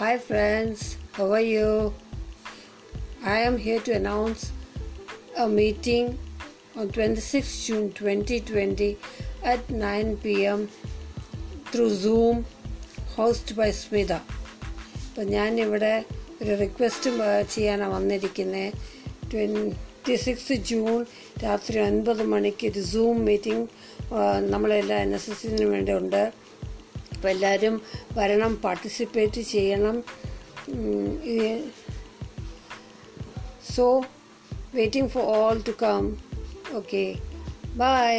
Hi friends, how are you? I am here to announce a meeting on 26 June 2020 at 9 pm through Zoom, hosted by Smita. അപ്പം ഞാനിവിടെ ഒരു request ചെയ്യാനാണ് വന്നിരിക്കുന്നത് twenty six June രാത്രി ഒൻപത് മണിക്ക് ഒരു സൂം മീറ്റിംഗ് നമ്മളെല്ലാം എൻ എസ് എസിന് വേണ്ടി ഉണ്ട് അപ്പോൾ എല്ലാവരും വരണം പാർട്ടിസിപ്പേറ്റ് ചെയ്യണം. So waiting for all to come okay bye